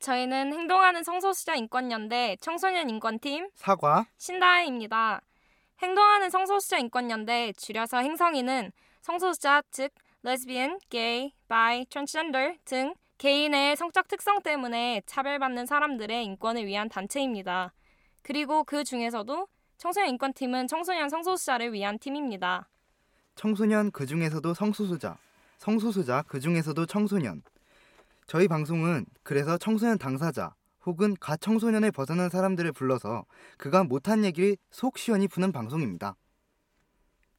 저희는 행동하는 성소수자 인권연대 청소년 인권팀 사과 신다혜입니다. 행동하는 성소수자 인권연대 줄여서 행성이는 성소수자 즉 레즈비언, 게이, bi, 트랜스젠더 등 개인의 성적 특성 때문에 차별받는 사람들의 인권을 위한 단체입니다. 그리고 그 중에서도 청소년 인권팀은 청소년 성소수자를 위한 팀입니다. 청소년 그 중에서도 성소수자 성소수자 그 중에서도 청소년 저희 방송은 그래서 청소년 당사자 혹은 가청소년에 벗어난 사람들을 불러서 그가 못한 얘기를 속 시원히 푸는 방송입니다.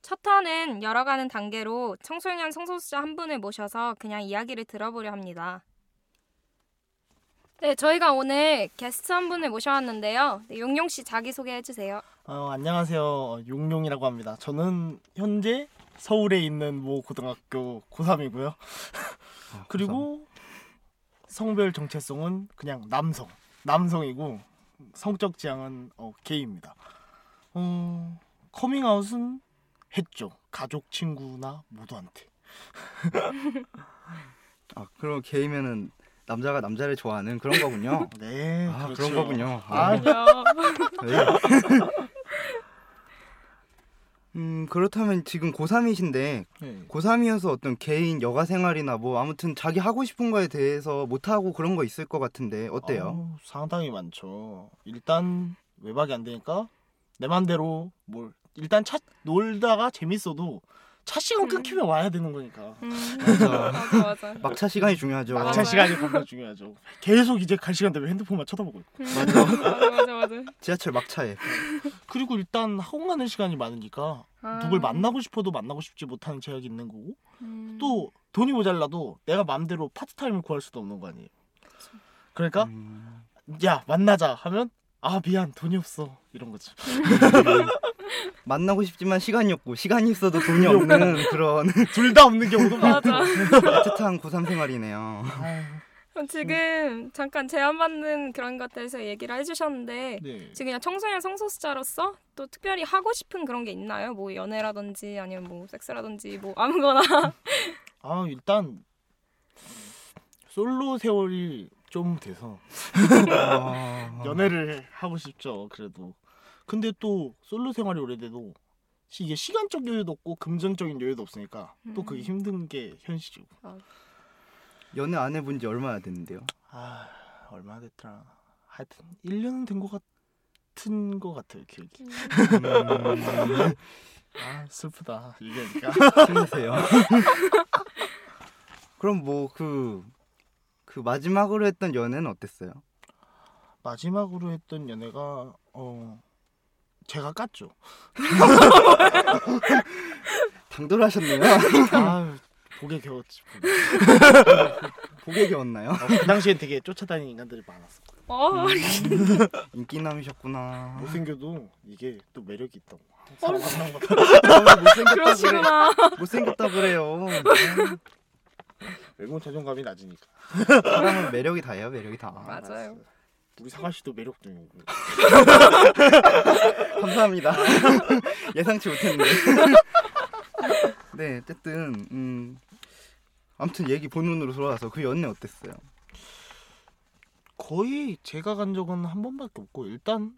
첫 턴은 열어가는 단계로 청소년 성소수자 한 분을 모셔서 그냥 이야기를 들어보려 합니다. 네, 저희가 오늘 게스트 한 분을 모셔왔는데요. 네, 용용 씨 자기 소개해 주세요. 어, 안녕하세요. 용용이라고 합니다. 저는 현재 서울에 있는 모 고등학교 고3이고요. 아, 그리고 성별 정체성은 그냥 남성. 남성이고 성적 지향은 어, 게이입니다. 어, 커밍아웃은 했죠. 가족, 친구나 모두한테. 아 그럼 게이면은 남자가 남자를 좋아하는 그런 거군요. 네, 아 그렇죠. 그런 거군요. 아, 아, 네. 음 그렇다면 지금 고3이신데 네. 고3이어서 어떤 개인 여가 생활이나 뭐 아무튼 자기 하고 싶은 거에 대해서 못하고 그런 거 있을 것 같은데 어때요? 아우, 상당히 많죠. 일단 외박이 안 되니까 내 맘대로 뭘 일단 차 놀다가 재밌어도 차 시간 음. 끊기면 와야 되는 거니까. 음, 맞아. 맞아 맞아. 막차 시간이 중요하죠. 맞아요. 차 시간이 겁나 중요하죠. 계속 이제 갈 시간 되면 핸드폰만 쳐다보고 있고. 음, 맞아 맞아 맞아. 지하철 막차에. 그리고 일단 학원 가는 시간이 많으니까 아. 누굴 만나고 싶어도 만나고 싶지 못하는 제약이 있는 거고 음. 또 돈이 모자라도 내가 맘대로 파트타임을 구할 수도 없는 거 아니에요. 그러니까 음, 야 만나자 하면 아 미안 돈이 없어 이런 거지. 만나고 싶지만 시간이 없고 시간이 있어도 돈이 없는 그런 둘 다 없는 경우도 많고. 맞아. 따뜻한 고3 생활이네요. 그럼 지금 잠깐 제안받는 그런 것들에서 얘기를 해주셨는데 네. 지금 그냥 청소년 성소수자로서 또 특별히 하고 싶은 그런 게 있나요? 뭐 연애라든지 아니면 뭐 섹스라든지 뭐 아무거나. 아 일단 솔로 세월이 좀 돼서 아, 연애를 하고 싶죠 그래도 근데 또 솔로 생활이 오래돼도 시- 이게 시간적 여유도 없고 금전적인 여유도 없으니까 또 그게 음. 힘든 게 현실이고 연애 안 해본 지 얼마나 됐는데요? 아 얼마나 됐더라 하여튼 1년은 된 것 같은 것 같아요 기억이 음, 아 슬프다 얘기하니까 힘드세요. 그럼 뭐그그 마지막으로 했던 연애는 어땠어요? 마지막으로 했던 연애가 어 제가 깠죠 당돌 하셨네요. 아 보게 겨웠지 보게. 겨웠나요? 어, 그 당시엔 되게 쫓아다니는 인간들이 많았어. 어, 인기남이셨구나. 못생겨도 이게 또 매력이 있다고. 어. 사람 못생겼다 그래. 그러시구나. 못생겼다 그래요. 외모 자존감이 낮으니까. 사람은 매력이 다예요. 매력이 다. 맞아요. 우리 상아 씨도 매력적이고. 감사합니다. 예상치 못했는데. 네, 어쨌든 음 아무튼 얘기 본론으로 돌아와서 그 연애 어땠어요? 거의 제가 간 적은 한 번밖에 없고 일단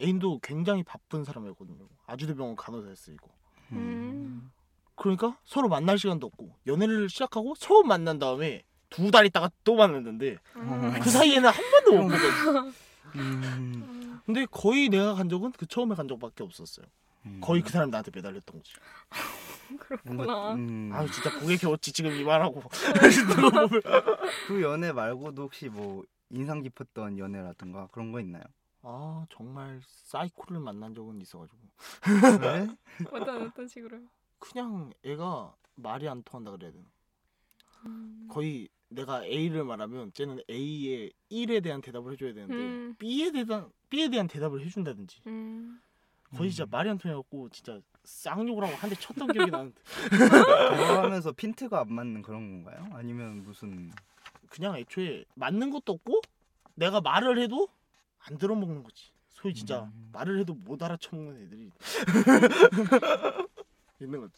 애인도 굉장히 바쁜 사람이었거든요. 아주대병원 간호사였어요 이거. 음. 그러니까 서로 만날 시간도 없고 연애를 시작하고 처음 만난 다음에 두 달 있다가 또 만났는데 음. 그 사이에는 한 번도 못 보거든. 음, 근데 거의 내가 간 적은 그 처음에 간 적밖에 없었어요. 음. 거의 그 사람이 나한테 매달렸던 거지. 그렇구나. 음, 아 진짜 보게 겨웠지 지금 이 말하고. 그 연애 말고도 혹시 뭐 인상 깊었던 연애라든가 그런 거 있나요? 아 정말 사이코를 만난 적은 있어가지고 네? 어떤 어떤 식으로? 그냥 애가 말이 안 통한다 그래야 되나 음. 거의 내가 A를 말하면 쟤는 A의 1에 대한 대답을 해줘야 되는데 음. B에 대한 B에 대한 대답을 해준다든지 음. 거의 진짜 말이 안 통해갖고 진짜 쌍욕을 하고 한 대 쳤던 기억이 나는데 대화하면서 핀트가 안 맞는 그런 건가요? 아니면 무슨 그냥 애초에 맞는 것도 없고 내가 말을 해도 안 들어먹는 거지 소위 진짜 음. 말을 해도 못 알아쳐먹는 애들이 있는 거지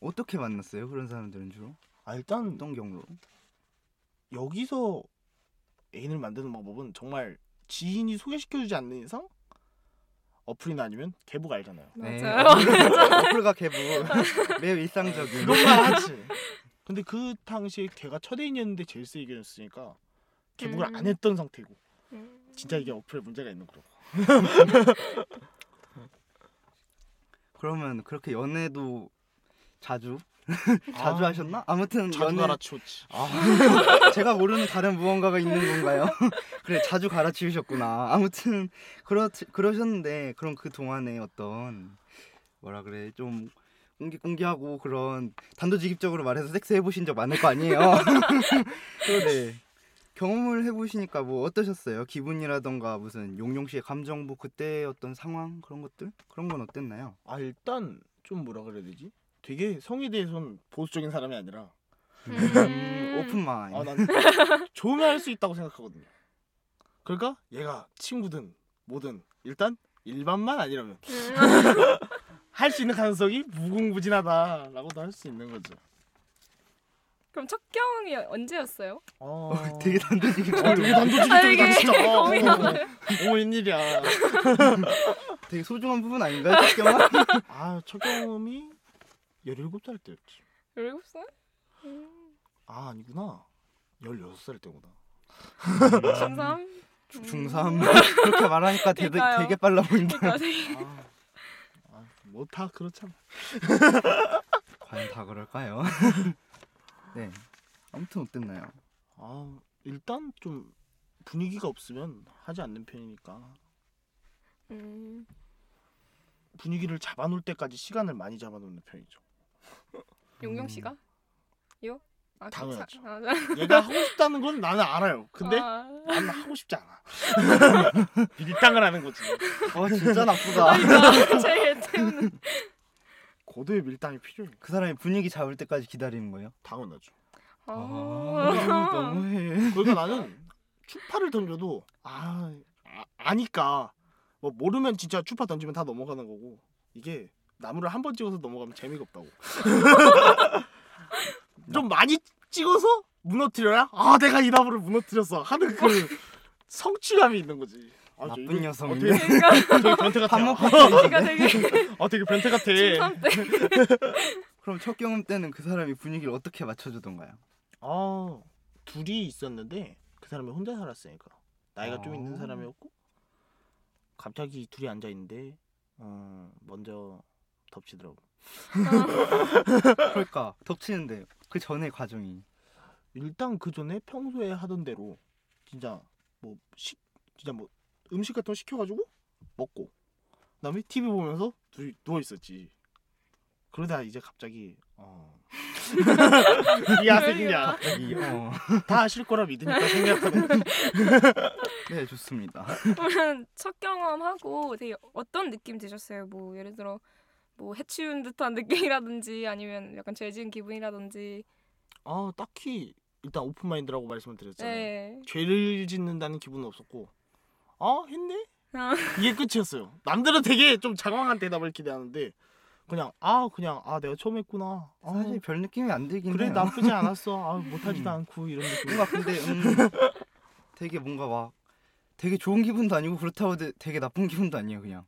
어떻게 만났어요? 그런 사람들은 주로 아 일단 어떤 경우로? 여기서 애인을 만드는 방법은 정말 지인이 소개시켜주지 않는 이상 어플이나 아니면 개부가 알잖아요. 네. 맞아요. 어플과 개부 매우 일상적인. 그것만 하지. 근데 그 당시에 걔가 첫 애인이었는데 제일스 의견이었으니까 개북을 음. 안 했던 상태고 음. 진짜 이게 어플에 문제가 있는 거라고. 그러면 그렇게 연애도 자주 자주 아, 하셨나? 아무튼 자주 갈아치웠지. 아, 제가 모르는 다른 무언가가 있는 건가요? 그래 자주 갈아치우셨구나. 아무튼 그렇 그러셨는데 그럼 그 동안에 어떤 뭐라 그래 좀 꽁기꽁기하고 그런 단도직입적으로 말해서 섹스 해 보신 적 많을 거 아니에요? 그런데 경험을 해보시니까 뭐 어떠셨어요? 기분이라던가 무슨 용용 씨의 감정 뭐 그때 어떤 상황 그런 것들 그런 건 어땠나요? 아 일단 좀 뭐라 그래야 되지? 되게 성에 대해서는 보수적인 사람이 아니라 음, 오픈 마인. 아 난 좋으면 할 수 있다고 생각하거든요. 그러니까 얘가 친구든 뭐든 일단 일반만 아니라면 음. 할수 있는 가능성이 무궁무진하다라고도 할 수 있는 거죠. 그럼 첫 경험이 언제였어요? 어... 되게 단도직입적으로 어, 되게 단도직입적이다 아, 진짜. 어, 어, 어, 웬일이야. 되게 소중한 부분 아닌가요? 첫 경험? 아, 첫 경험이 17살 때였지. 17살? 음. 아, 아니구나. 16살 때구나. 중3? 중3 그렇게 말하니까 되게. 되게 빨라 보인다 그러니까 아, 아, 뭐다 그렇잖아. 과연 다 그럴까요? 네 아무튼 어땠나요? 아, 일단 좀 분위기가 없으면 하지 않는 편이니까 음. 분위기를 잡아놓을 때까지 시간을 많이 잡아놓는 편이죠. 용용 씨가? 요? 아, 그 당연하죠. 사- 아, 얘가 하고 싶다는 건 나는 알아요. 근데 아, 나는 하고 싶지 않아. 밀당을 하는 거지. 어 진짜 나쁘다 그러니까 제일 때문에 고도의 밀당이 필요해. 그 사람이 분위기 잡을 때까지 기다리는 거예요? 당연하죠. 아, 아. 너무해 그러니까 나는 추파를 던져도 아, 아 아니까 뭐 모르면 진짜 추파 던지면 다 넘어가는 거고 이게 나무를 한 번 찍어서 넘어가면 재미가 없다고. 좀 많이 찍어서 무너뜨려야 아 내가 이 나무를 무너뜨렸어 하는 그 성취감이 있는 거지. 아, 저 나쁜. 어, 되게, 그러니까 되게 변태 같아. 밥 먹고 그러니까 되게 아 되게 변태 같아. 중3 때 그럼 첫 경험 때는 그 사람이 분위기를 어떻게 맞춰주던가요? 아 둘이 있었는데 그 사람이 혼자 살았으니까 나이가 좀 아. 있는 사람이었고 갑자기 둘이 앉아 있는데 어 먼저 덮치더라고. 그러니까 덮치는데 그 전의 과정이 일단 그 전에 평소에 하던 대로 진짜 뭐 식 진짜 뭐 음식 같은 거 시켜가지고 먹고 그다음에 TV 보면서 둘이 누워 있었지. 그러다 이제 갑자기 어. 이야 생냐 갑자기 어. 다 아실 거라 믿으니까 생략하는 거지. 네 좋습니다 그러면 첫 경험하고 되게 어떤 느낌 드셨어요? 뭐 예를 들어 뭐 해치운 듯한 느낌이라든지 아니면 약간 죄지은 기분이라든지 아 딱히 일단 오픈 마인드라고 말씀을 드렸잖아요. 네. 죄를 짓는다는 기분은 없었고 아 했네 아, 이게 끝이었어요. 남들은 되게 좀 장황한 대답을 기대하는데 그냥 아 그냥 아 내가 처음 했구나. 아, 사실 별 느낌이 안 들긴 그래 해요 나쁘지 않았어. 아 못하지도 음. 않고 이런 느낌. 뭔가 근데 음, 되게 뭔가 막 되게 좋은 기분도 아니고 그렇다고 되- 되게 나쁜 기분도 아니에요 그냥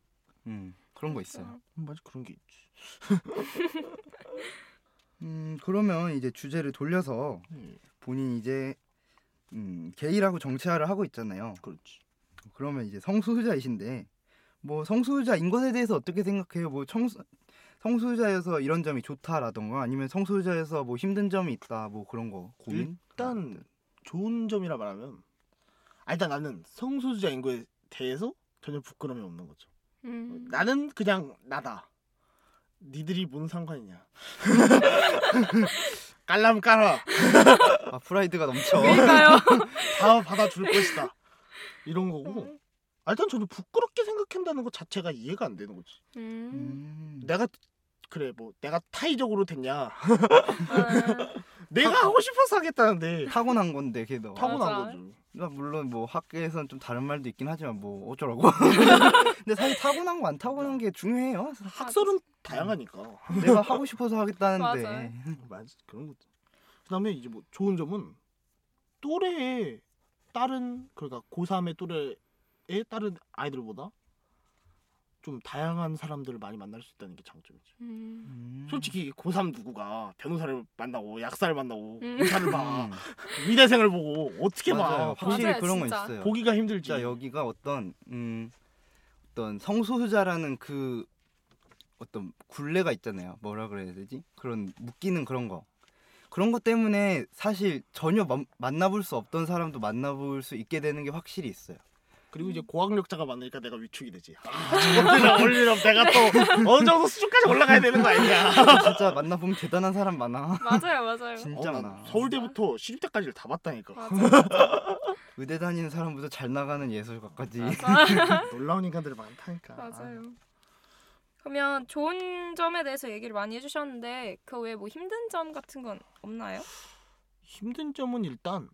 음 그런 거 있어요. 음, 맞아. 그런 게 있지. 음 그러면 이제 주제를 돌려서 음, 본인 이제 음 게이라고 정체화를 하고 있잖아요. 그렇지. 그러면 이제 성소수자이신데 뭐 성소수자인 것에 대해서 어떻게 생각해요? 뭐 청소 성소수자여서 이런 점이 좋다라던가 아니면 성소수자여서 뭐 힘든 점이 있다 뭐 그런 거 고민? 일단 좋은 점이라 말하면 아, 일단 나는 성소수자인 거에 대해서 전혀 부끄러움이 없는 거죠. 음. 나는 그냥 나다. 니들이 뭔 상관이냐. 깔라면 깔아. 아 프라이드가 넘쳐 그러니까요. 다 받아줄 것이다. 이런 거고. 음. 아, 일단 저는 부끄럽게 생각한다는 것 자체가 이해가 안 되는 거지. 음. 음. 내가 그래 뭐 내가 타이적으로 됐냐? 아, 내가 타- 하고 싶어서 하겠다는데 타고난 건데 걔도 타고난 맞아. 거죠. 그러니까 물론 뭐 학교에서는 좀 다른 말도 있긴 하지만 뭐 어쩌라고 근데 사실 타고난 거 안 타고난 게 중요해요 학설은 다양하니까. 내가 하고 싶어서 하겠다는데. 맞아 그런 거. 그다음에 이제 뭐 좋은 점은 또래에 다른 그러니까 고3의 또래의 다른 아이들보다 좀 다양한 사람들을 많이 만날 수 있다는 게 장점이지. 음. 음. 솔직히 고3 누구가 변호사를 만나고 약사를 만나고 음. 의사를 봐 음. 미대생을 보고 어떻게 맞아요. 봐 확실히 맞아요, 그런 건 진짜. 있어요. 보기가 힘들지. 진짜 여기가 어떤 음 어떤 성소수자라는 그 어떤 굴레가 있잖아요. 뭐라 그래야 되지? 그런 묶이는 그런 거. 그런 것 때문에 사실 전혀 마- 만나볼 수 없던 사람도 만나볼 수 있게 되는 게 확실히 있어요. 그리고 이제 고학력자가 많으니까 내가 위축이 되지. 아, 저것들이랑 어울리려면 내가 또 어느 정도 수준까지 올라가야 되는 거 아니냐. 진짜 만나보면 대단한 사람 많아. 맞아요, 맞아요. 진짜 어, 난 많아. 서울대부터 시립대까지를 다 봤다니까. 맞아, 의대 다니는 사람부터 잘 나가는 예술가까지. 놀라운 인간들이 많다니까. 맞아요. 그러면 좋은 점에 대해서 얘기를 많이 해주셨는데 그 외에 뭐 힘든 점 같은 건 없나요? 힘든 점은 일단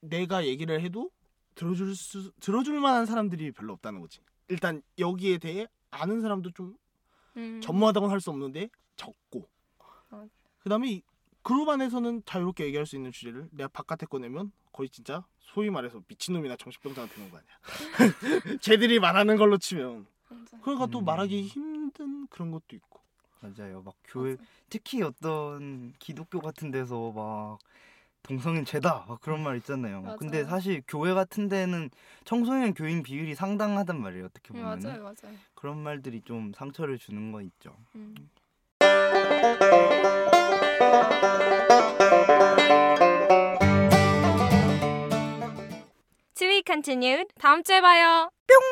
내가 얘기를 해도 들어줄 수 들어줄 만한 사람들이 별로 없다는 거지. 일단 여기에 대해 아는 사람도 좀 음. 전무하다고는 할 수 없는데 적고. 어. 그다음에 이 그룹 안에서는 자유롭게 얘기할 수 있는 주제를 내가 바깥에 꺼내면 거의 진짜 소위 말해서 미친놈이나 정신병자가 되는 거 아니야. 쟤들이 말하는 걸로 치면. 그러니까 또 음. 말하기 힘든 그런 것도 있고. 맞아요. 막 교회 맞아. 특히 어떤 기독교 같은 데서 막 동성애 죄다 막 그런 말 있잖아요. 맞아요. 근데 사실 교회 같은 데는 청소년 교인 비율이 상당하단 말이에요. 어떻게 음, 보면 맞아요, 맞아요. 그런 말들이 좀 상처를 주는 거 있죠. 음. To be continued. 다음 주에 봐요. 뿅.